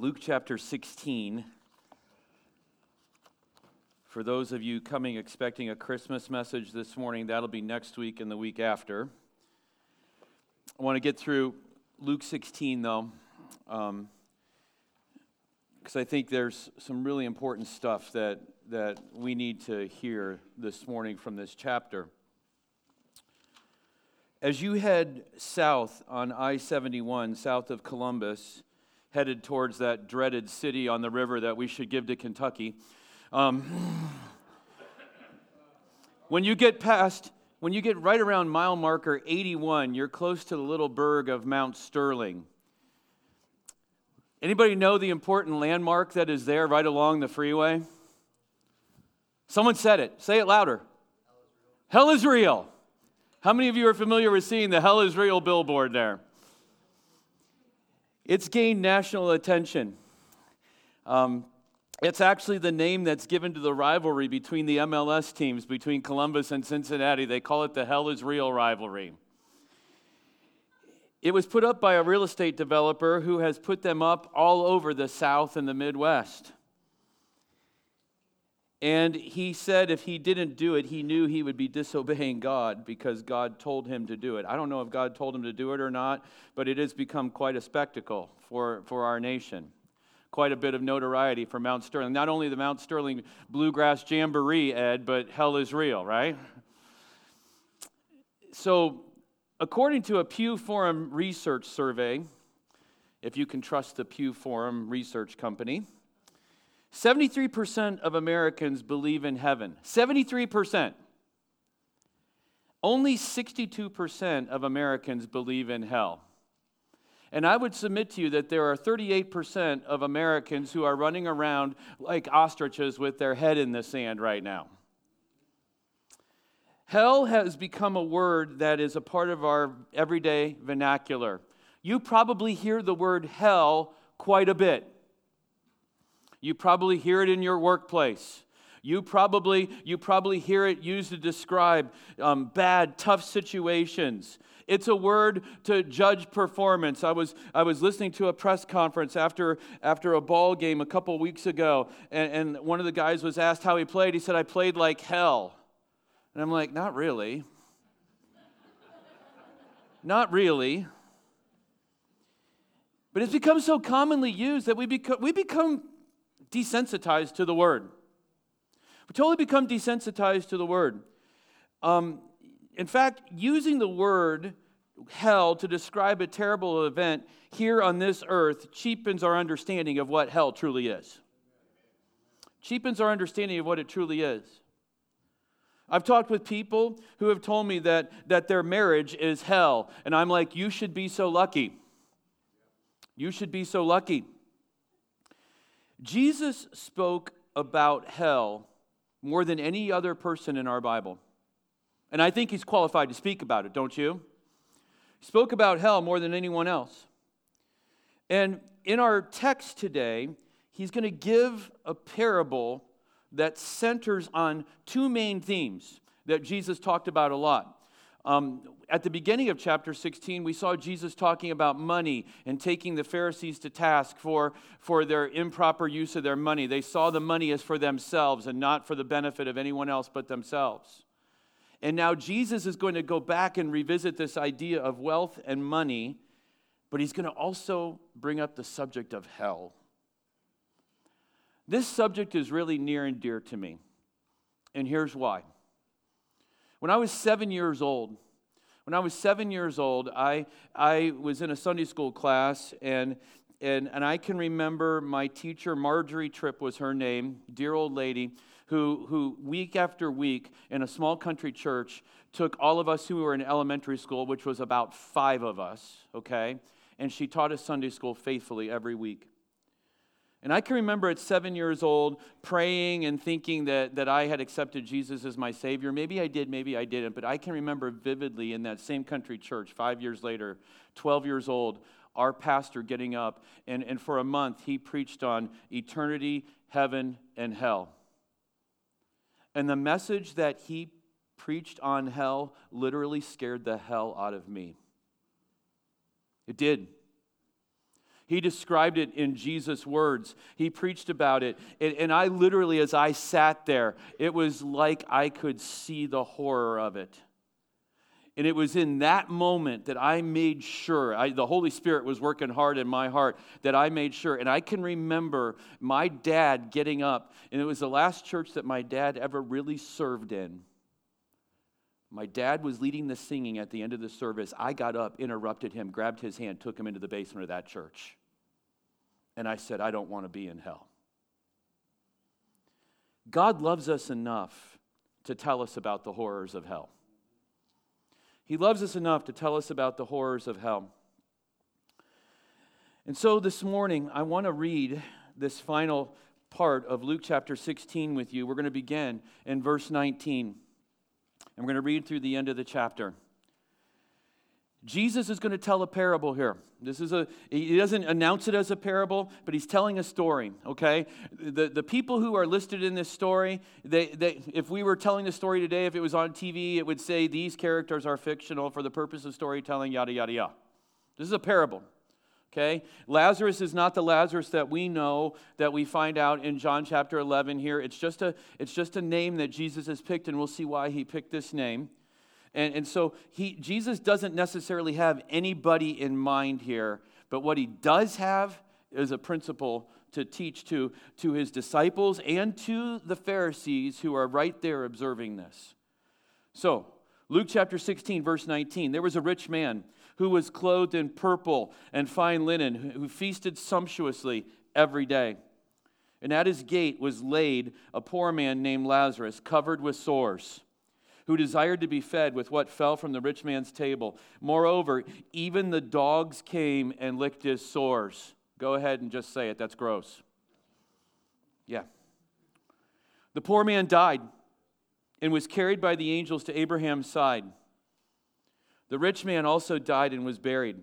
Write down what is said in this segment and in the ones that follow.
Luke chapter 16. For those of you coming expecting a Christmas message this morning, that'll be next week and the week after. I want to get through Luke 16, though, because um, I think there's some really important stuff that, that we need to hear this morning from this chapter. As you head south on I 71, south of Columbus, headed towards that dreaded city on the river that we should give to Kentucky. Um, when you get past, when you get right around mile marker 81, you're close to the little burg of Mount Sterling. Anybody know the important landmark that is there right along the freeway? Someone said it. Say it louder. Hell is real. Hell is real. How many of you are familiar with seeing the Hell is Real billboard there? It's gained national attention. Um, it's actually the name that's given to the rivalry between the MLS teams, between Columbus and Cincinnati. They call it the Hell is Real rivalry. It was put up by a real estate developer who has put them up all over the South and the Midwest. And he said if he didn't do it, he knew he would be disobeying God because God told him to do it. I don't know if God told him to do it or not, but it has become quite a spectacle for, for our nation. Quite a bit of notoriety for Mount Sterling. Not only the Mount Sterling Bluegrass Jamboree, Ed, but hell is real, right? So, according to a Pew Forum research survey, if you can trust the Pew Forum research company, 73% of Americans believe in heaven. 73%. Only 62% of Americans believe in hell. And I would submit to you that there are 38% of Americans who are running around like ostriches with their head in the sand right now. Hell has become a word that is a part of our everyday vernacular. You probably hear the word hell quite a bit. You probably hear it in your workplace. You probably, you probably hear it used to describe um, bad, tough situations. It's a word to judge performance. I was, I was listening to a press conference after, after a ball game a couple weeks ago, and, and one of the guys was asked how he played. He said, I played like hell. And I'm like, not really. not really. But it's become so commonly used that we become, we become desensitized to the word. We totally become desensitized to the word. Um, in fact, using the word hell to describe a terrible event here on this earth cheapens our understanding of what hell truly is. Cheapens our understanding of what it truly is. I've talked with people who have told me that, that their marriage is hell, and I'm like, you should be so lucky. You should be so lucky. Jesus spoke about hell more than any other person in our Bible. And I think he's qualified to speak about it, don't you? He spoke about hell more than anyone else. And in our text today, he's going to give a parable that centers on two main themes that Jesus talked about a lot. Um, at the beginning of chapter 16, we saw Jesus talking about money and taking the Pharisees to task for, for their improper use of their money. They saw the money as for themselves and not for the benefit of anyone else but themselves. And now Jesus is going to go back and revisit this idea of wealth and money, but he's going to also bring up the subject of hell. This subject is really near and dear to me, and here's why. When I was seven years old, when I was seven years old, I, I was in a Sunday school class, and, and, and I can remember my teacher, Marjorie Tripp was her name, dear old lady, who, who week after week in a small country church took all of us who were in elementary school, which was about five of us, okay? And she taught us Sunday school faithfully every week. And I can remember at seven years old praying and thinking that, that I had accepted Jesus as my Savior. Maybe I did, maybe I didn't, but I can remember vividly in that same country church, five years later, 12 years old, our pastor getting up, and, and for a month he preached on eternity, heaven, and hell. And the message that he preached on hell literally scared the hell out of me. It did. He described it in Jesus' words. He preached about it. And, and, I literally, as I sat there, it was like I could see the horror of it. And it was in that moment that I made sure, I, the Holy Spirit was working hard in my heart, that I made sure. And I can remember my dad getting up, and it was the last church that my dad ever really served in. My dad was leading the singing at the end of the service. I got up, interrupted him, grabbed his hand, took him into the basement of that church. And I said, I don't want to be in hell. God loves us enough to tell us about the horrors of hell. He loves us enough to tell us about the horrors of hell. And so this morning, I want to read this final part of Luke chapter 16 with you. We're going to begin in verse 19. And we're going to read through the end of the chapter. Jesus is going to tell a parable here. This is a he doesn't announce it as a parable, but he's telling a story, okay? The, the people who are listed in this story, they, they, if we were telling the story today, if it was on TV, it would say these characters are fictional for the purpose of storytelling, yada, yada, yada. This is a parable. Okay? Lazarus is not the Lazarus that we know that we find out in John chapter 11 here. It's just a, it's just a name that Jesus has picked, and we'll see why he picked this name. And, and so he, Jesus doesn't necessarily have anybody in mind here, but what he does have is a principle to teach to, to his disciples and to the Pharisees who are right there observing this. So, Luke chapter 16, verse 19 there was a rich man who was clothed in purple and fine linen, who feasted sumptuously every day. And at his gate was laid a poor man named Lazarus, covered with sores, who desired to be fed with what fell from the rich man's table. Moreover, even the dogs came and licked his sores. Go ahead and just say it. That's gross. Yeah. The poor man died and was carried by the angels to Abraham's side. The rich man also died and was buried.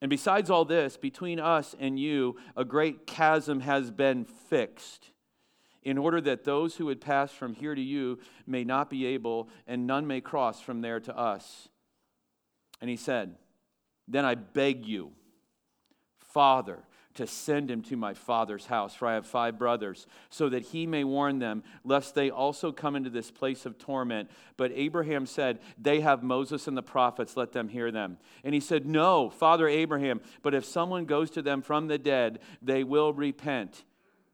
And besides all this, between us and you, a great chasm has been fixed, in order that those who would pass from here to you may not be able, and none may cross from there to us. And he said, Then I beg you, Father, to send him to my father's house, for I have five brothers, so that he may warn them, lest they also come into this place of torment. But Abraham said, They have Moses and the prophets, let them hear them. And he said, No, Father Abraham, but if someone goes to them from the dead, they will repent.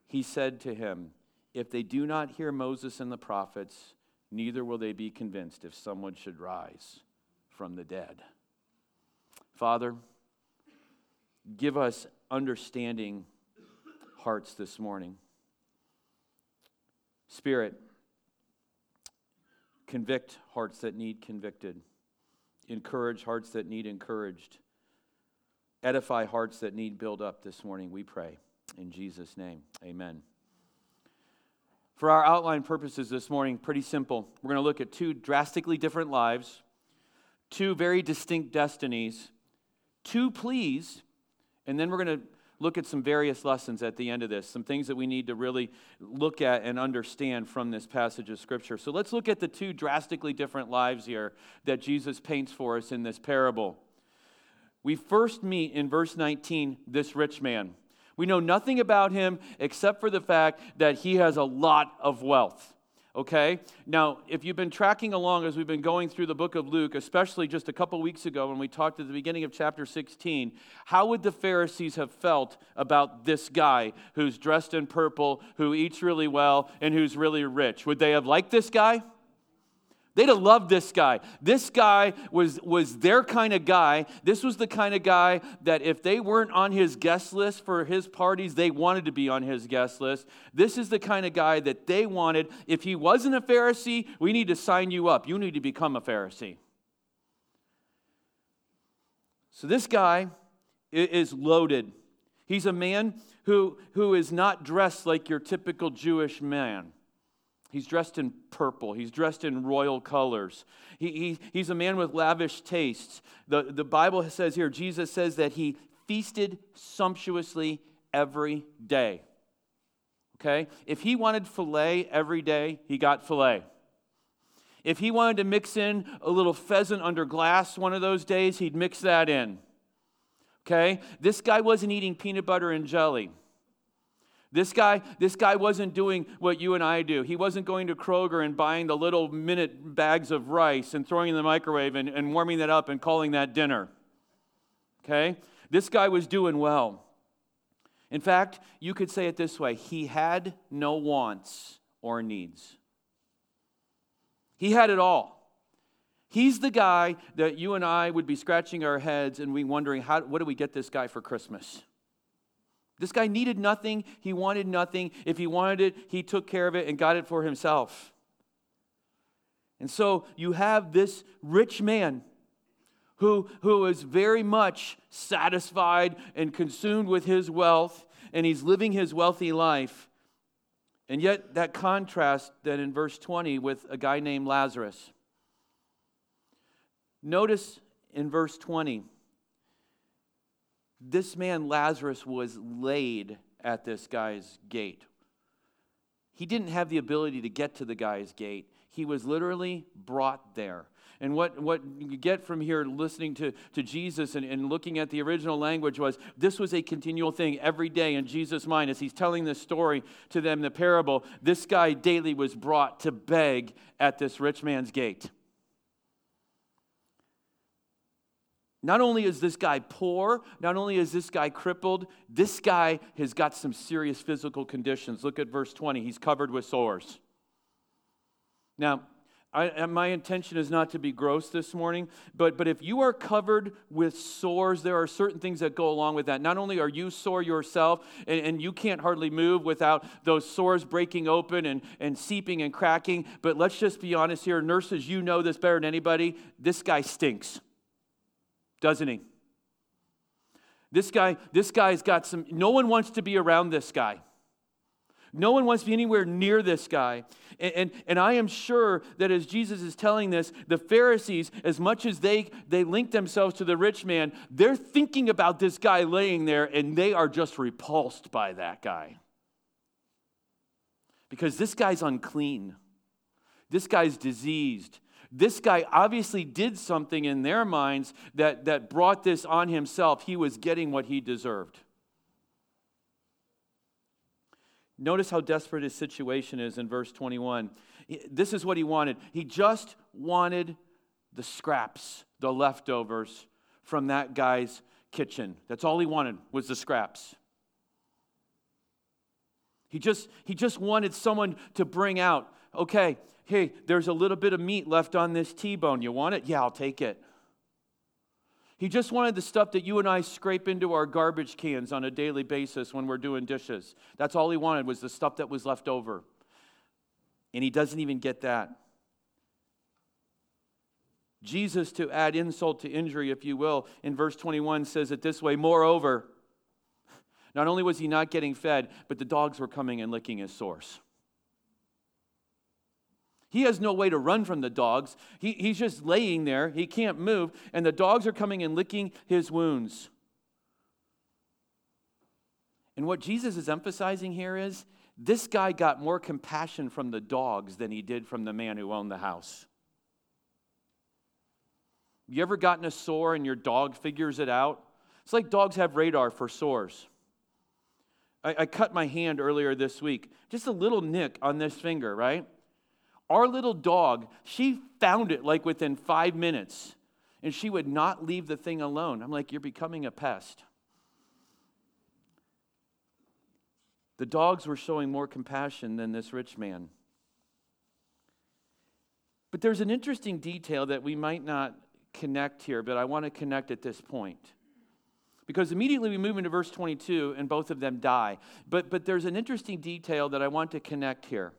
He said to him, If they do not hear Moses and the prophets, neither will they be convinced if someone should rise from the dead. Father, give us understanding hearts this morning. Spirit, convict hearts that need convicted, encourage hearts that need encouraged, edify hearts that need build up this morning, we pray. In Jesus' name, amen. For our outline purposes this morning, pretty simple. We're going to look at two drastically different lives, two very distinct destinies, two pleas and then we're going to look at some various lessons at the end of this, some things that we need to really look at and understand from this passage of Scripture. So let's look at the two drastically different lives here that Jesus paints for us in this parable. We first meet in verse 19 this rich man. We know nothing about him except for the fact that he has a lot of wealth okay? Now, if you've been tracking along as we've been going through the book of Luke, especially just a couple weeks ago when we talked at the beginning of chapter 16, how would the Pharisees have felt about this guy who's dressed in purple, who eats really well, and who's really rich? Would they have liked this guy? They'd have loved this guy. This guy was, was their kind of guy. This was the kind of guy that if they weren't on his guest list for his parties, they wanted to be on his guest list. This is the kind of guy that they wanted. If he wasn't a Pharisee, we need to sign you up. You need to become a Pharisee. So this guy is loaded. He's a man who, who is not dressed like your typical Jewish man. He's dressed in purple. He's dressed in royal colors. He, he, he's a man with lavish tastes. The, the Bible says here, Jesus says that he feasted sumptuously every day. Okay? If he wanted filet every day, he got filet. If he wanted to mix in a little pheasant under glass one of those days, he'd mix that in. Okay? This guy wasn't eating peanut butter and jelly. This guy, this guy wasn't doing what you and I do. He wasn't going to Kroger and buying the little minute bags of rice and throwing in the microwave and, and warming that up and calling that dinner. Okay? This guy was doing well. In fact, you could say it this way he had no wants or needs. He had it all. He's the guy that you and I would be scratching our heads and we wondering, how, what do we get this guy for Christmas? This guy needed nothing. He wanted nothing. If he wanted it, he took care of it and got it for himself. And so you have this rich man who, who is very much satisfied and consumed with his wealth, and he's living his wealthy life. And yet, that contrast then in verse 20 with a guy named Lazarus. Notice in verse 20, this man Lazarus was laid at this guy's gate. He didn't have the ability to get to the guy's gate, he was literally brought there. And what, what you get from here listening to, to Jesus and, and looking at the original language was this was a continual thing every day in Jesus' mind as he's telling this story to them, the parable. This guy daily was brought to beg at this rich man's gate. Not only is this guy poor, not only is this guy crippled, this guy has got some serious physical conditions. Look at verse 20. He's covered with sores. Now, I, my intention is not to be gross this morning, but, but if you are covered with sores, there are certain things that go along with that. Not only are you sore yourself, and, and you can't hardly move without those sores breaking open and, and seeping and cracking, but let's just be honest here. Nurses, you know this better than anybody. This guy stinks, doesn't he? This guy, this guy's got some, no one wants to be around this guy. No one wants to be anywhere near this guy. And, and, and, I am sure that as Jesus is telling this, the Pharisees, as much as they, they link themselves to the rich man, they're thinking about this guy laying there and they are just repulsed by that guy. Because this guy's unclean, this guy's diseased. This guy obviously did something in their minds that, that brought this on himself. He was getting what he deserved. Notice how desperate his situation is in verse 21. This is what he wanted. He just wanted the scraps, the leftovers from that guy's kitchen. That's all he wanted was the scraps. He just, he just wanted someone to bring out, okay, hey, there's a little bit of meat left on this T bone. You want it? Yeah, I'll take it. He just wanted the stuff that you and I scrape into our garbage cans on a daily basis when we're doing dishes. That's all he wanted was the stuff that was left over. And he doesn't even get that. Jesus, to add insult to injury, if you will, in verse 21 says it this way Moreover, not only was he not getting fed, but the dogs were coming and licking his sores. He has no way to run from the dogs. He, he's just laying there. He can't move. And the dogs are coming and licking his wounds. And what Jesus is emphasizing here is this guy got more compassion from the dogs than he did from the man who owned the house. You ever gotten a sore and your dog figures it out? It's like dogs have radar for sores. I, I cut my hand earlier this week, just a little nick on this finger, right? Our little dog, she found it like within five minutes, and she would not leave the thing alone. I'm like, You're becoming a pest. The dogs were showing more compassion than this rich man. But there's an interesting detail that we might not connect here, but I want to connect at this point. Because immediately we move into verse 22 and both of them die. But, but there's an interesting detail that I want to connect here.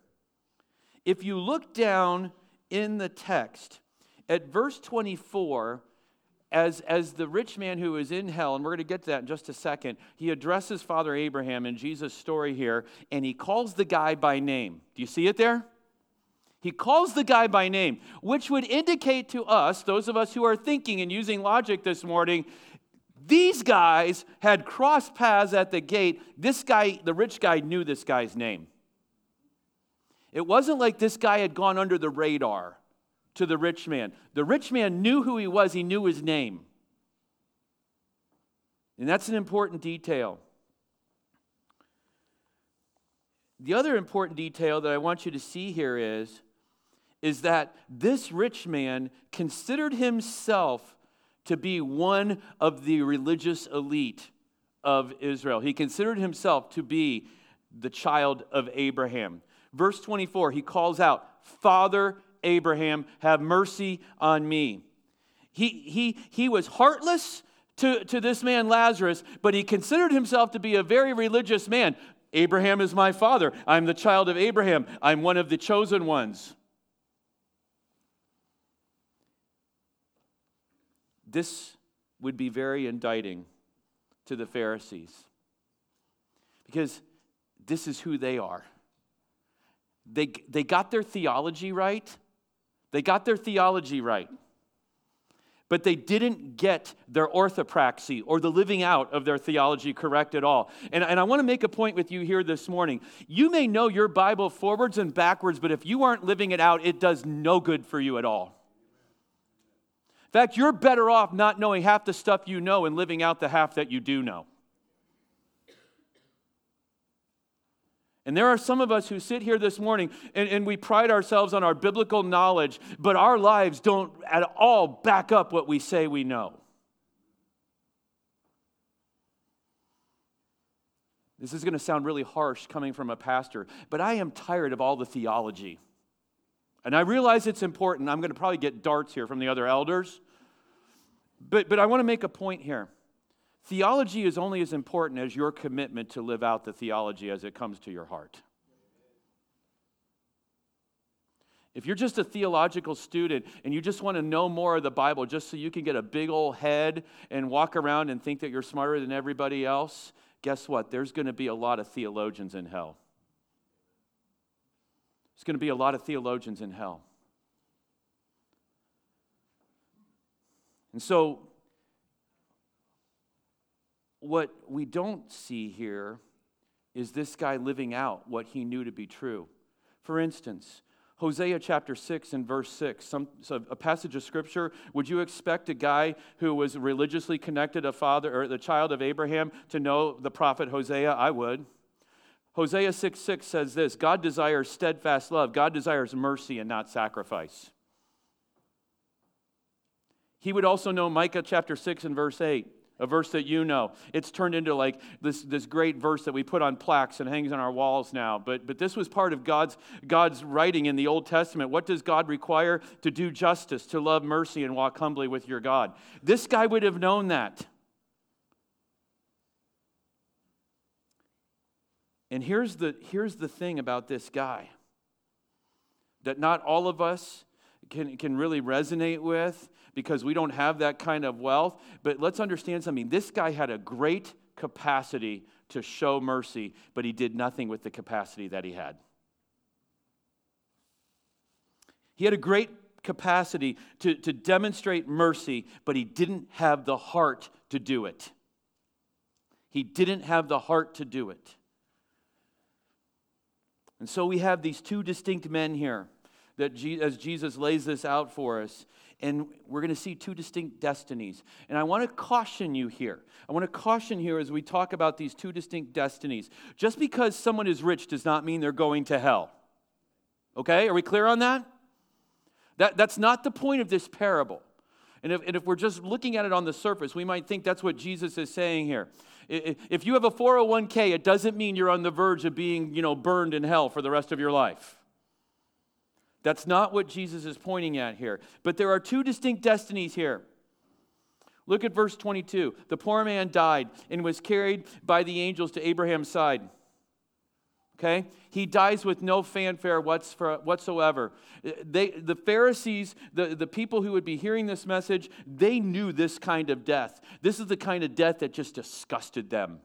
If you look down in the text at verse 24, as, as the rich man who is in hell, and we're going to get to that in just a second, he addresses Father Abraham in Jesus' story here, and he calls the guy by name. Do you see it there? He calls the guy by name, which would indicate to us, those of us who are thinking and using logic this morning, these guys had crossed paths at the gate. This guy, the rich guy, knew this guy's name. It wasn't like this guy had gone under the radar to the rich man. The rich man knew who he was, he knew his name. And that's an important detail. The other important detail that I want you to see here is, is that this rich man considered himself to be one of the religious elite of Israel. He considered himself to be the child of Abraham. Verse 24, he calls out, Father Abraham, have mercy on me. He, he, he was heartless to, to this man Lazarus, but he considered himself to be a very religious man. Abraham is my father. I'm the child of Abraham. I'm one of the chosen ones. This would be very indicting to the Pharisees because this is who they are. They, they got their theology right. They got their theology right. But they didn't get their orthopraxy or the living out of their theology correct at all. And, and I want to make a point with you here this morning. You may know your Bible forwards and backwards, but if you aren't living it out, it does no good for you at all. In fact, you're better off not knowing half the stuff you know and living out the half that you do know. And there are some of us who sit here this morning and, and, we pride ourselves on our biblical knowledge, but our lives don't at all back up what we say we know. This is going to sound really harsh coming from a pastor, but I am tired of all the theology. And I realize it's important. I'm going to probably get darts here from the other elders. But, but I want to make a point here. Theology is only as important as your commitment to live out the theology as it comes to your heart. If you're just a theological student and you just want to know more of the Bible just so you can get a big old head and walk around and think that you're smarter than everybody else, guess what? There's going to be a lot of theologians in hell. There's going to be a lot of theologians in hell. And so what we don't see here is this guy living out what he knew to be true. For instance, Hosea chapter 6 and verse 6, some, so a passage of scripture. Would you expect a guy who was religiously connected, a father or the child of Abraham, to know the prophet Hosea? I would. Hosea 6 6 says this God desires steadfast love, God desires mercy and not sacrifice. He would also know Micah chapter 6 and verse 8 a verse that you know. It's turned into like this, this great verse that we put on plaques and hangs on our walls now. But, but this was part of God's, God's writing in the Old Testament. What does God require? To do justice, to love mercy, and walk humbly with your God. This guy would have known that. And here's the, here's the thing about this guy that not all of us can, can really resonate with because we don't have that kind of wealth. But let's understand something. This guy had a great capacity to show mercy, but he did nothing with the capacity that he had. He had a great capacity to, to demonstrate mercy, but he didn't have the heart to do it. He didn't have the heart to do it. And so we have these two distinct men here that as Jesus lays this out for us and we're going to see two distinct destinies. And I want to caution you here. I want to caution here as we talk about these two distinct destinies. Just because someone is rich does not mean they're going to hell. Okay? Are we clear on that? that that's not the point of this parable. And if, and if we're just looking at it on the surface, we might think that's what Jesus is saying here. If you have a 401k, it doesn't mean you're on the verge of being, you know, burned in hell for the rest of your life. That's not what Jesus is pointing at here. But there are two distinct destinies here. Look at verse 22. The poor man died and was carried by the angels to Abraham's side. Okay? He dies with no fanfare whatsoever. They, the Pharisees, the, the people who would be hearing this message, they knew this kind of death. This is the kind of death that just disgusted them.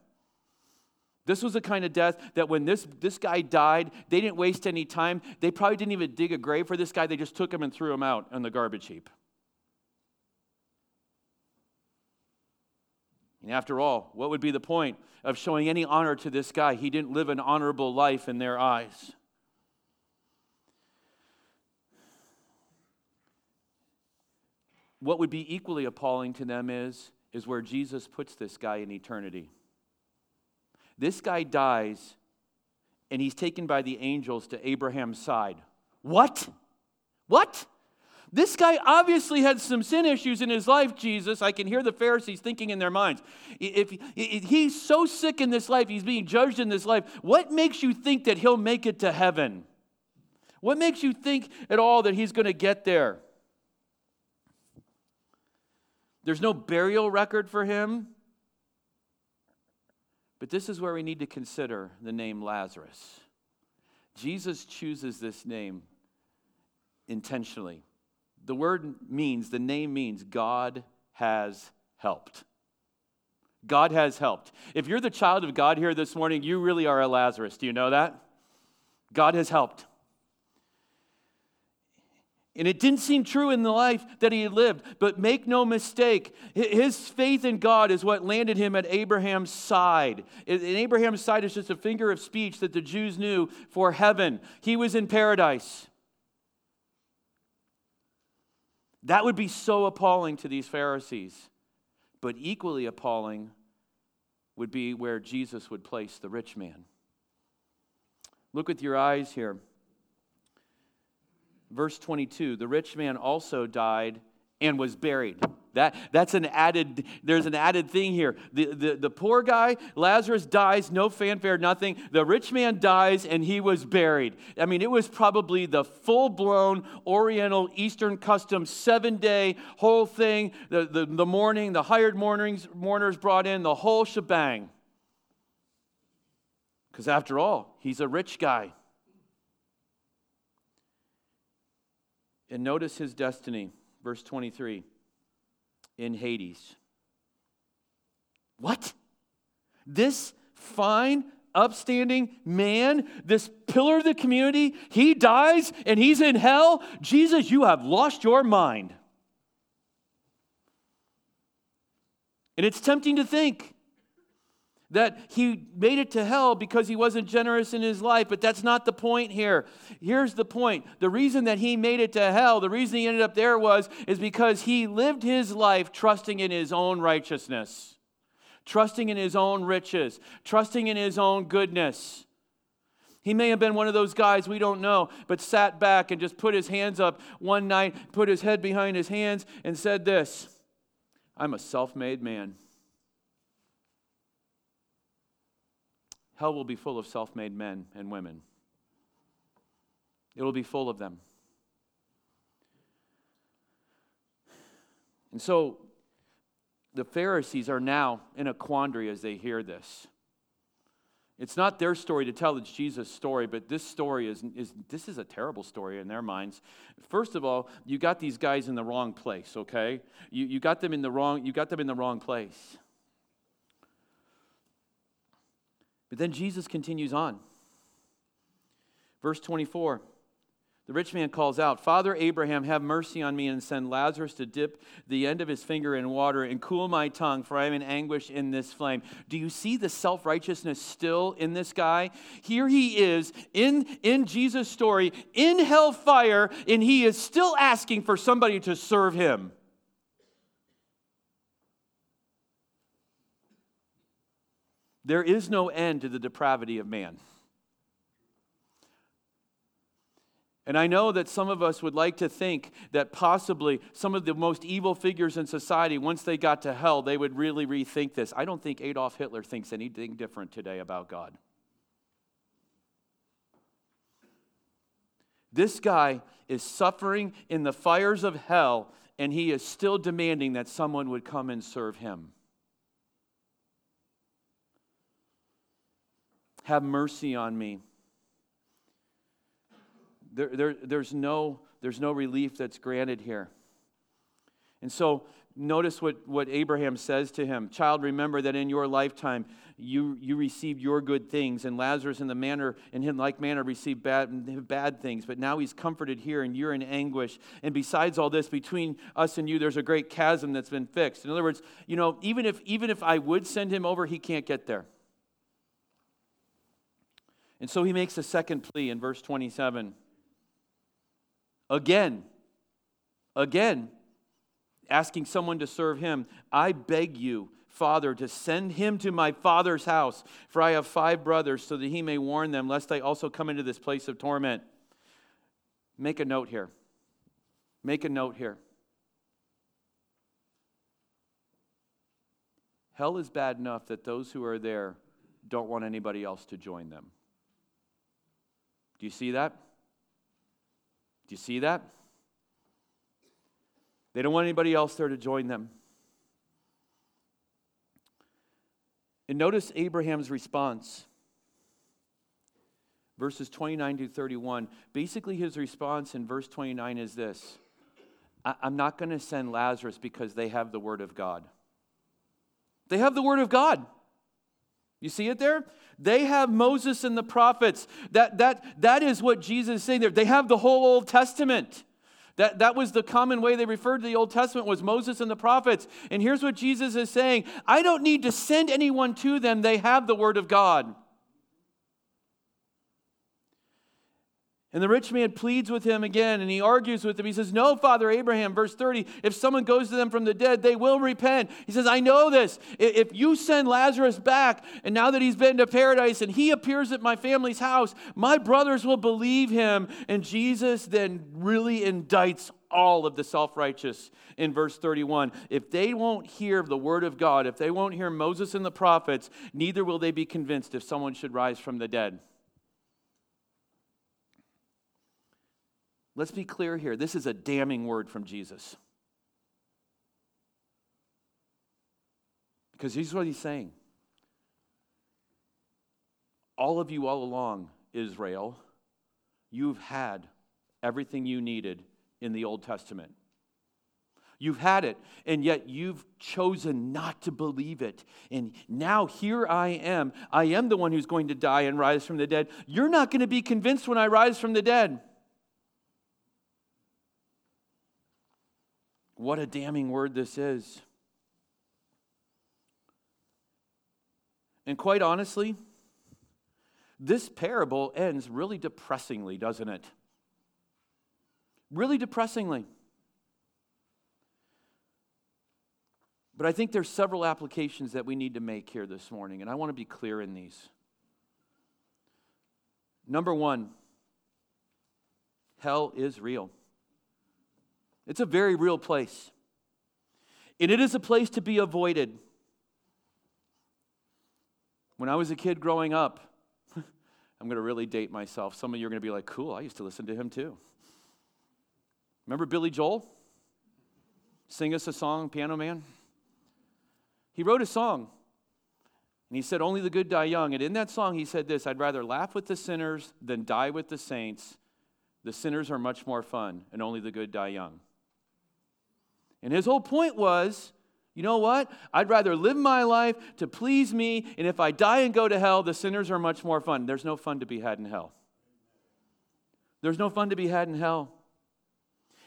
This was the kind of death that when this, this guy died, they didn't waste any time. They probably didn't even dig a grave for this guy. They just took him and threw him out on the garbage heap. And after all, what would be the point of showing any honor to this guy? He didn't live an honorable life in their eyes. What would be equally appalling to them is, is where Jesus puts this guy in eternity. This guy dies and he's taken by the angels to Abraham's side. What? What? This guy obviously had some sin issues in his life, Jesus. I can hear the Pharisees thinking in their minds. If, he's so sick in this life, he's being judged in this life, what makes you think that he'll make it to heaven? What makes you think at all that he's going to get there? There's no burial record for him. But this is where we need to consider the name Lazarus. Jesus chooses this name intentionally. The word means, the name means God has helped. God has helped. If you're the child of God here this morning, you really are a Lazarus. Do you know that? God has helped. And it didn't seem true in the life that he lived, but make no mistake, his faith in God is what landed him at Abraham's side. And Abraham's side is just a figure of speech that the Jews knew for heaven. He was in paradise. That would be so appalling to these Pharisees. But equally appalling would be where Jesus would place the rich man. Look with your eyes here. Verse 22 The rich man also died and was buried. That, that's an added, there's an added thing here. The, the, the poor guy, Lazarus dies, no fanfare, nothing. The rich man dies and he was buried. I mean, it was probably the full blown Oriental Eastern custom, seven day whole thing. The, the, the mourning, the hired mourners, mourners brought in, the whole shebang. Because after all, he's a rich guy. And notice his destiny, verse 23 in Hades. What? This fine, upstanding man, this pillar of the community, he dies and he's in hell? Jesus, you have lost your mind. And it's tempting to think that he made it to hell because he wasn't generous in his life, but that's not the point here. Here's the point. The reason that he made it to hell, the reason he ended up there was is because he lived his life trusting in his own righteousness, trusting in his own riches, trusting in his own goodness. He may have been one of those guys we don't know, but sat back and just put his hands up one night, put his head behind his hands, and said this I'm a self made man. Hell will be full of self made men and women. It will be full of them. And so the Pharisees are now in a quandary as they hear this. It's not their story to tell, it's Jesus' story, but this story is, is this is a terrible story in their minds. First of all, you got these guys in the wrong place, okay? You, you got them in the wrong, you got them in the wrong place. But then Jesus continues on. Verse 24 The rich man calls out, Father Abraham, have mercy on me and send Lazarus to dip the end of his finger in water and cool my tongue, for I am in anguish in this flame. Do you see the self righteousness still in this guy? Here he is in, in Jesus' story, in hellfire, and he is still asking for somebody to serve him. There is no end to the depravity of man. And I know that some of us would like to think that possibly some of the most evil figures in society, once they got to hell, they would really rethink this. I don't think Adolf Hitler thinks anything different today about God. This guy is suffering in the fires of hell, and he is still demanding that someone would come and serve him. Have mercy on me There, there, there's, no, there's no relief that's granted here. And so notice what, what Abraham says to him Child, remember that in your lifetime you, you received your good things, and Lazarus in the manner, in him like manner, received bad, bad things. But now he's comforted here, and you're in anguish. And besides all this, between us and you, there's a great chasm that's been fixed. In other words, you know, even if even if I would send him over, he can't get there. And so he makes a second plea in verse 27. Again, again, asking someone to serve him, I beg you, Father, to send him to my father's house, for I have five brothers, so that he may warn them, lest I also come into this place of torment. Make a note here. Make a note here. Hell is bad enough that those who are there don't want anybody else to join them. Do you see that? Do you see that? They don't want anybody else there to join them. And notice Abraham's response. Verses 29 to 31. Basically, his response in verse 29 is this I'm not going to send Lazarus because they have the Word of God. They have the Word of God. You see it there? They have Moses and the prophets. That, that, that is what Jesus is saying there. They have the whole Old Testament. That, that was the common way they referred to the Old Testament was Moses and the prophets. And here's what Jesus is saying I don't need to send anyone to them. They have the Word of God. And the rich man pleads with him again and he argues with him. He says, No, Father Abraham, verse 30, if someone goes to them from the dead, they will repent. He says, I know this. If you send Lazarus back, and now that he's been to paradise and he appears at my family's house, my brothers will believe him. And Jesus then really indicts all of the self righteous in verse 31. If they won't hear the word of God, if they won't hear Moses and the prophets, neither will they be convinced if someone should rise from the dead. Let's be clear here. This is a damning word from Jesus. Because here's what he's saying All of you, all along, Israel, you've had everything you needed in the Old Testament. You've had it, and yet you've chosen not to believe it. And now here I am. I am the one who's going to die and rise from the dead. You're not going to be convinced when I rise from the dead. What a damning word this is. And quite honestly, this parable ends really depressingly, doesn't it? Really depressingly. But I think there's several applications that we need to make here this morning, and I want to be clear in these. Number one, hell is real. It's a very real place. And it is a place to be avoided. When I was a kid growing up, I'm going to really date myself. Some of you are going to be like, cool, I used to listen to him too. Remember Billy Joel? Sing us a song, Piano Man? He wrote a song. And he said, Only the good die young. And in that song, he said this I'd rather laugh with the sinners than die with the saints. The sinners are much more fun, and only the good die young. And his whole point was you know what? I'd rather live my life to please me, and if I die and go to hell, the sinners are much more fun. There's no fun to be had in hell. There's no fun to be had in hell.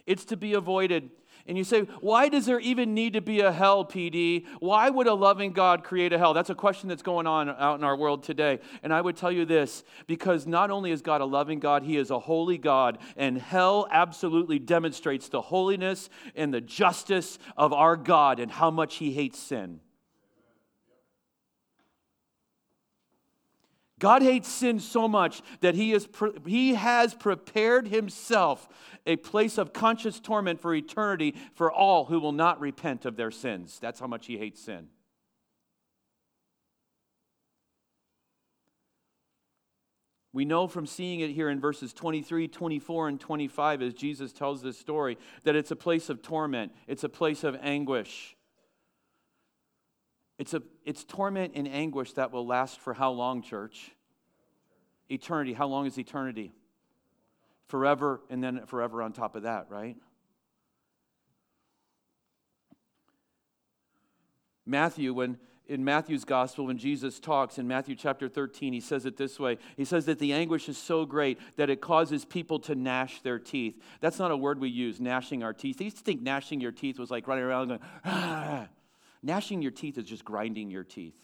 It's to be avoided. And you say, why does there even need to be a hell, PD? Why would a loving God create a hell? That's a question that's going on out in our world today. And I would tell you this because not only is God a loving God, He is a holy God. And hell absolutely demonstrates the holiness and the justice of our God and how much He hates sin. God hates sin so much that he, is pre- he has prepared himself a place of conscious torment for eternity for all who will not repent of their sins. That's how much he hates sin. We know from seeing it here in verses 23, 24, and 25 as Jesus tells this story that it's a place of torment, it's a place of anguish. It's, a, it's torment and anguish that will last for how long, church? Eternity. How long is eternity? forever and then forever on top of that, right? Matthew, when in Matthew's gospel, when Jesus talks in Matthew chapter 13, he says it this way He says that the anguish is so great that it causes people to gnash their teeth. That's not a word we use, gnashing our teeth. They used to think gnashing your teeth was like running around going, ah. Gnashing your teeth is just grinding your teeth.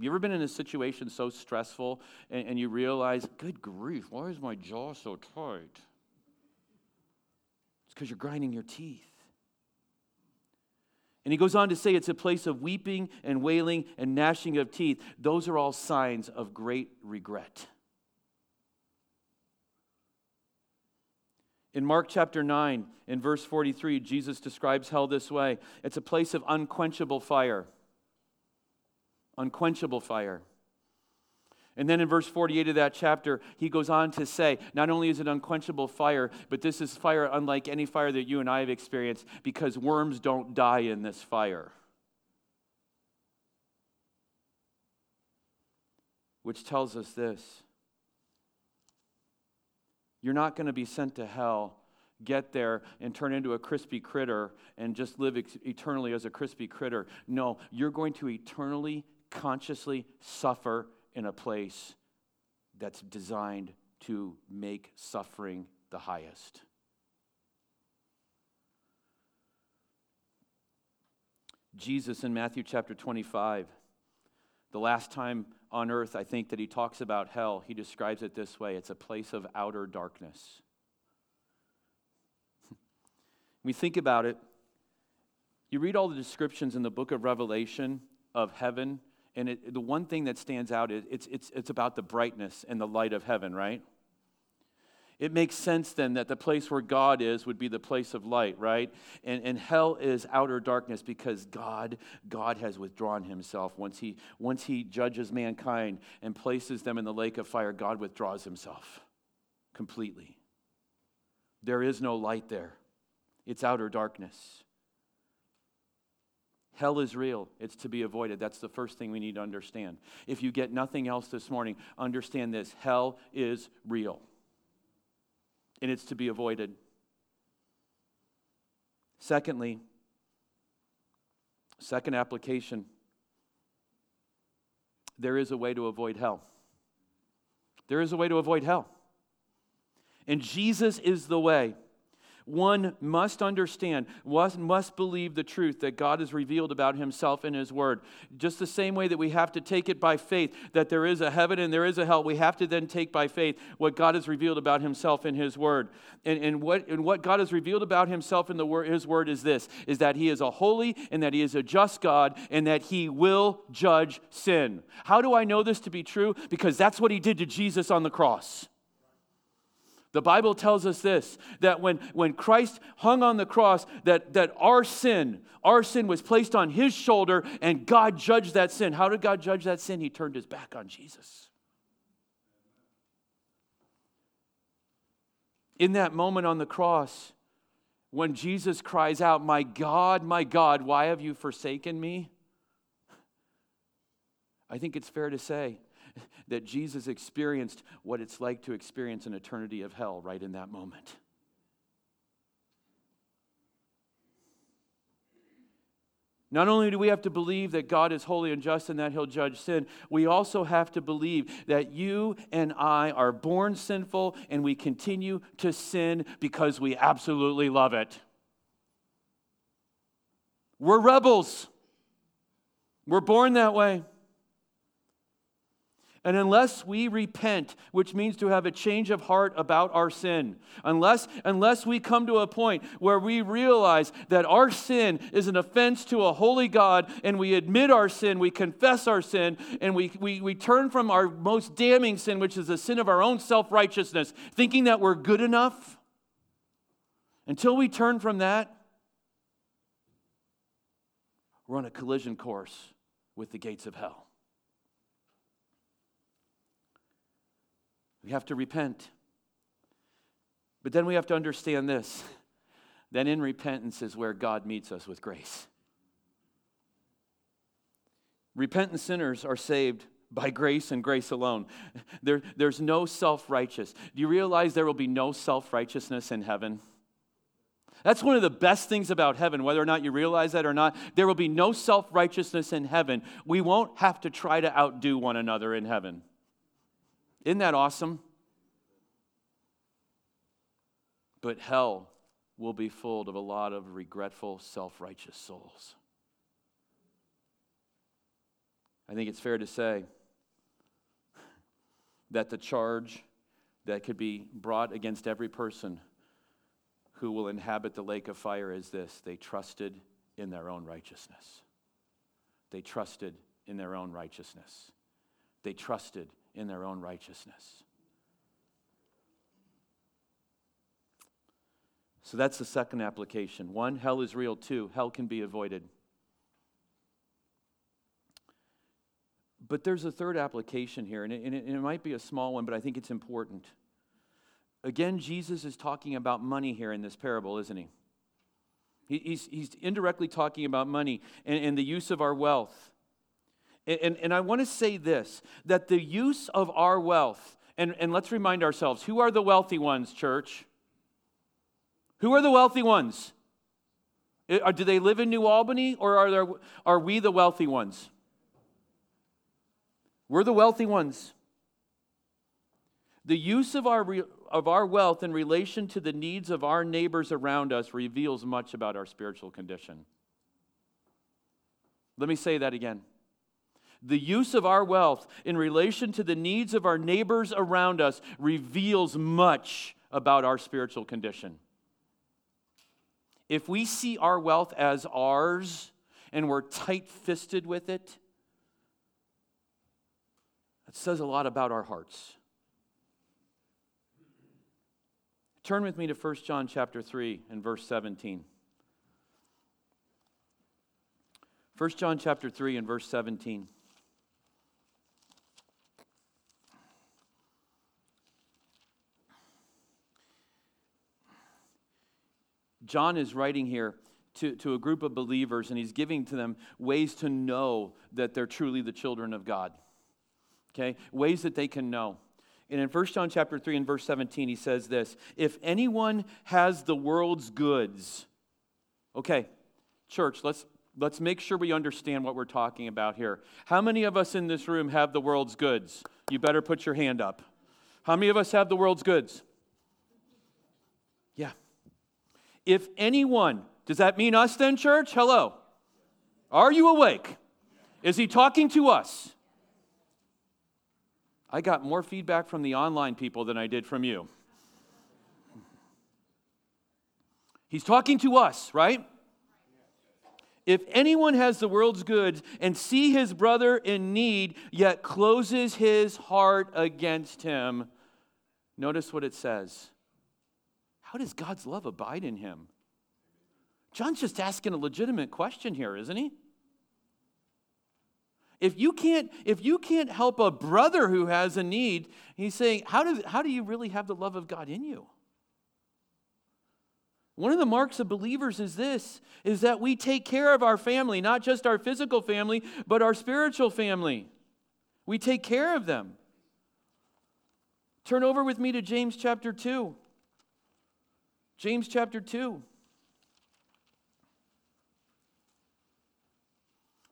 You ever been in a situation so stressful and, and you realize, good grief, why is my jaw so tight? It's because you're grinding your teeth. And he goes on to say it's a place of weeping and wailing and gnashing of teeth. Those are all signs of great regret. In Mark chapter 9, in verse 43, Jesus describes hell this way it's a place of unquenchable fire. Unquenchable fire. And then in verse 48 of that chapter, he goes on to say, not only is it unquenchable fire, but this is fire unlike any fire that you and I have experienced because worms don't die in this fire. Which tells us this you're not going to be sent to hell, get there, and turn into a crispy critter and just live ex- eternally as a crispy critter. No, you're going to eternally, consciously suffer in a place that's designed to make suffering the highest. Jesus in Matthew chapter 25, the last time on earth, I think that he talks about hell, he describes it this way it's a place of outer darkness. we think about it, you read all the descriptions in the book of Revelation of heaven, and it, the one thing that stands out is it's, it's, it's about the brightness and the light of heaven, right? it makes sense then that the place where God is would be the place of light, right? And, and hell is outer darkness because God, God has withdrawn himself. Once he, once he judges mankind and places them in the lake of fire, God withdraws himself completely. There is no light there, it's outer darkness. Hell is real. It's to be avoided. That's the first thing we need to understand. If you get nothing else this morning, understand this hell is real and it's to be avoided. Secondly, second application, there is a way to avoid hell. There is a way to avoid hell. And Jesus is the way one must understand, must believe the truth that God has revealed about himself in his word. Just the same way that we have to take it by faith that there is a heaven and there is a hell, we have to then take by faith what God has revealed about himself in his word. And, and, what, and what God has revealed about himself in the word, his word is this, is that he is a holy and that he is a just God and that he will judge sin. How do I know this to be true? Because that's what he did to Jesus on the cross. The Bible tells us this that when, when Christ hung on the cross, that, that our sin, our sin was placed on his shoulder and God judged that sin. How did God judge that sin? He turned his back on Jesus. In that moment on the cross, when Jesus cries out, My God, my God, why have you forsaken me? I think it's fair to say that Jesus experienced what it's like to experience an eternity of hell right in that moment. Not only do we have to believe that God is holy and just and that He'll judge sin, we also have to believe that you and I are born sinful and we continue to sin because we absolutely love it. We're rebels. We're born that way. And unless we repent, which means to have a change of heart about our sin, unless, unless we come to a point where we realize that our sin is an offense to a holy God and we admit our sin, we confess our sin, and we, we, we turn from our most damning sin, which is the sin of our own self righteousness, thinking that we're good enough, until we turn from that, we're on a collision course with the gates of hell. We have to repent. But then we have to understand this. Then in repentance is where God meets us with grace. Repentant sinners are saved by grace and grace alone. There, there's no self righteous. Do you realize there will be no self righteousness in heaven? That's one of the best things about heaven, whether or not you realize that or not. There will be no self righteousness in heaven. We won't have to try to outdo one another in heaven. Isn't that awesome? But hell will be full of a lot of regretful, self righteous souls. I think it's fair to say that the charge that could be brought against every person who will inhabit the lake of fire is this they trusted in their own righteousness. They trusted in their own righteousness. They trusted in their own righteousness. So that's the second application. One, hell is real. Two, hell can be avoided. But there's a third application here, and it, and, it, might be a small one, but I think it's important. Again, Jesus is talking about money here in this parable, isn't he? he he's, he's indirectly talking about money and, and the use of our wealth. And, and, I want to say this that the use of our wealth, and, and let's remind ourselves who are the wealthy ones, church? Who are the wealthy ones? Do they live in New Albany or are, there, are we the wealthy ones? We're the wealthy ones. The use of our, of our wealth in relation to the needs of our neighbors around us reveals much about our spiritual condition. Let me say that again. The use of our wealth in relation to the needs of our neighbors around us reveals much about our spiritual condition. If we see our wealth as ours and we're tight fisted with it, that says a lot about our hearts. Turn with me to 1 John chapter 3 and verse 17. 1 John chapter 3 and verse 17. John is writing here to, to a group of believers, and he's giving to them ways to know that they're truly the children of God. Okay? Ways that they can know. And in 1 John chapter 3 and verse 17, he says this if anyone has the world's goods, okay, church, let's let's make sure we understand what we're talking about here. How many of us in this room have the world's goods? You better put your hand up. How many of us have the world's goods? Yeah. If anyone, does that mean us then, church? Hello. Are you awake? Is he talking to us? I got more feedback from the online people than I did from you. He's talking to us, right? If anyone has the world's goods and see his brother in need, yet closes his heart against him, notice what it says. How does God's love abide in him? John's just asking a legitimate question here, isn't he? If you can't, if you can't help a brother who has a need, he's saying, how do, how do you really have the love of God in you? One of the marks of believers is this is that we take care of our family, not just our physical family, but our spiritual family. We take care of them. Turn over with me to James chapter 2. James chapter 2.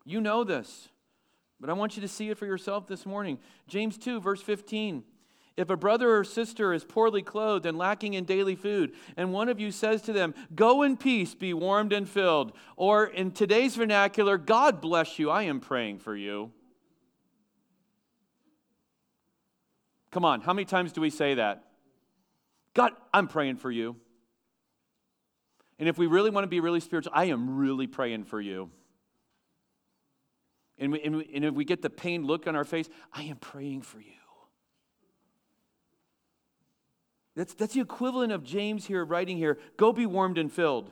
You know this, but I want you to see it for yourself this morning. James 2, verse 15. If a brother or sister is poorly clothed and lacking in daily food, and one of you says to them, Go in peace, be warmed and filled, or in today's vernacular, God bless you, I am praying for you. Come on, how many times do we say that? God, I'm praying for you. And if we really want to be really spiritual, I am really praying for you. And, we, and, we, and if we get the pained look on our face, I am praying for you. That's, that's the equivalent of James here writing here go be warmed and filled.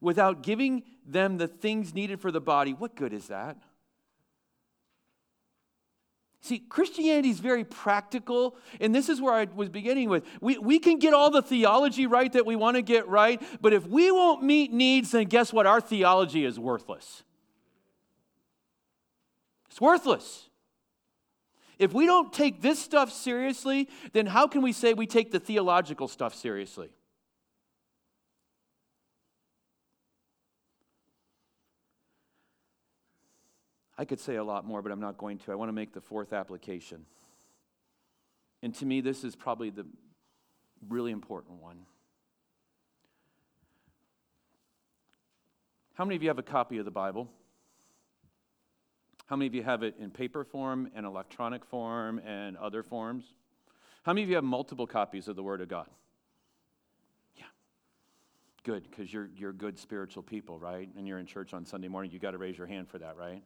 Without giving them the things needed for the body, what good is that? See, Christianity is very practical, and this is where I was beginning with. We, we can get all the theology right that we want to get right, but if we won't meet needs, then guess what? Our theology is worthless. It's worthless. If we don't take this stuff seriously, then how can we say we take the theological stuff seriously? I could say a lot more, but I'm not going to. I want to make the fourth application. And to me, this is probably the really important one. How many of you have a copy of the Bible? How many of you have it in paper form and electronic form and other forms? How many of you have multiple copies of the Word of God? Yeah. Good, because you're, you're good spiritual people, right? And you're in church on Sunday morning. You got to raise your hand for that, right?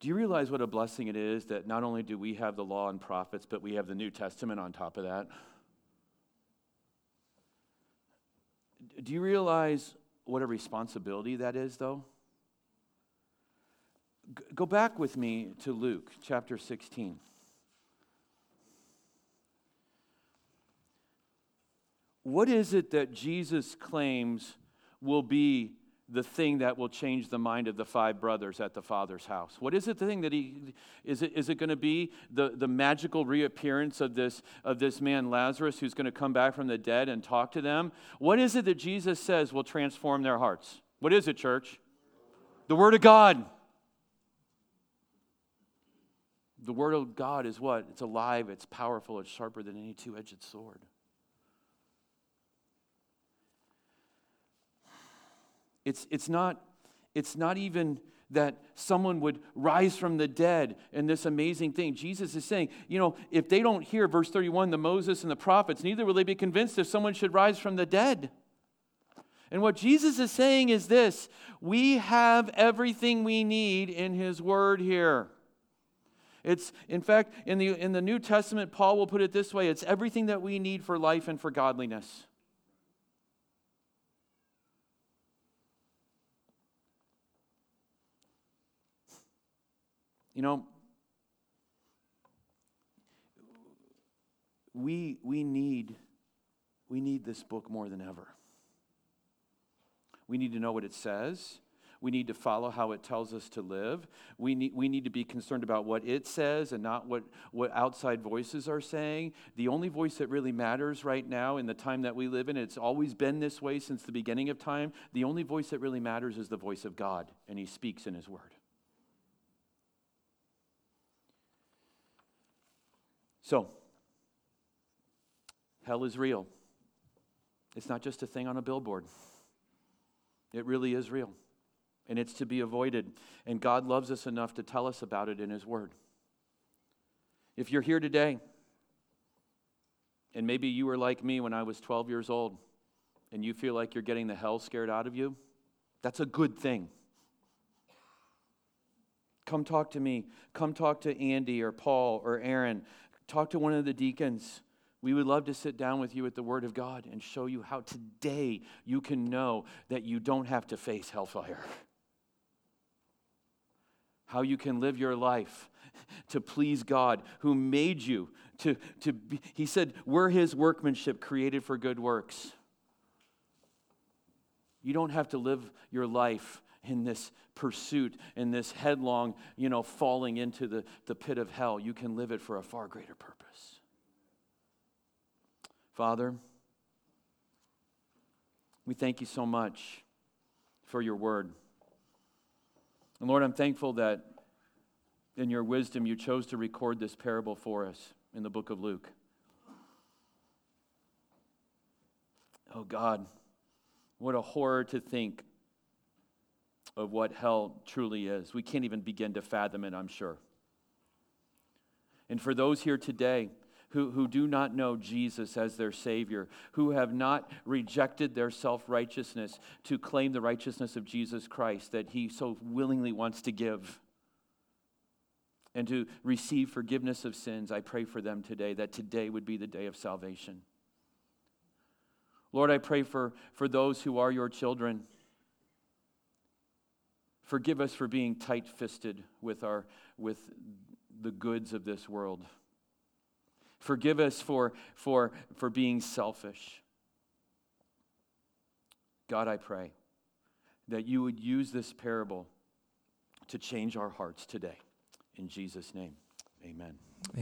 Do you realize what a blessing it is that not only do we have the law and prophets, but we have the New Testament on top of that? Do you realize what a responsibility that is, though? Go back with me to Luke chapter 16. What is it that Jesus claims will be the thing that will change the mind of the five brothers at the father's house? What is it the thing that he is it is it going to be the, the magical reappearance of this of this man Lazarus who's going to come back from the dead and talk to them? What is it that Jesus says will transform their hearts? What is it, church? The word of God. The word of God is what? It's alive, it's powerful, it's sharper than any two-edged sword. It's, it's, not, it's not even that someone would rise from the dead and this amazing thing. Jesus is saying, you know, if they don't hear, verse 31, the Moses and the prophets, neither will they be convinced if someone should rise from the dead. And what Jesus is saying is this we have everything we need in his word here. It's, in fact, in the, in the New Testament, Paul will put it this way it's everything that we need for life and for godliness. You know, we, we, need, we need this book more than ever. We need to know what it says. We need to follow how it tells us to live. We need, we need to be concerned about what it says and not what, what outside voices are saying. The only voice that really matters right now in the time that we live in, it's always been this way since the beginning of time. The only voice that really matters is the voice of God, and He speaks in His Word. So, hell is real. It's not just a thing on a billboard, it really is real. And it's to be avoided. And God loves us enough to tell us about it in His Word. If you're here today, and maybe you were like me when I was 12 years old, and you feel like you're getting the hell scared out of you, that's a good thing. Come talk to me. Come talk to Andy or Paul or Aaron talk to one of the deacons. We would love to sit down with you at the Word of God and show you how today you can know that you don't have to face hellfire. How you can live your life to please God who made you to, to be, he said, we're his workmanship created for good works. You don't have to live your life in this pursuit, in this headlong, you know, falling into the, the pit of hell. You can live it for a far greater purpose. Father, we thank you so much for your word. And Lord, I'm thankful that in your wisdom you chose to record this parable for us in the book of Luke. Oh God, what a horror to think of what hell truly is. We can't even begin to fathom it, I'm sure. And for those here today who, who do not know Jesus as their Savior, who have not rejected their self righteousness to claim the righteousness of Jesus Christ that He so willingly wants to give, and to receive forgiveness of sins, I pray for them today that today would be the day of salvation. Lord, I pray for, for those who are your children Forgive us for being tight fisted with, our, with the goods of this world. Forgive us for, for, for being selfish. God, I pray that you would use this parable to change our hearts today. In Jesus' name. Amen.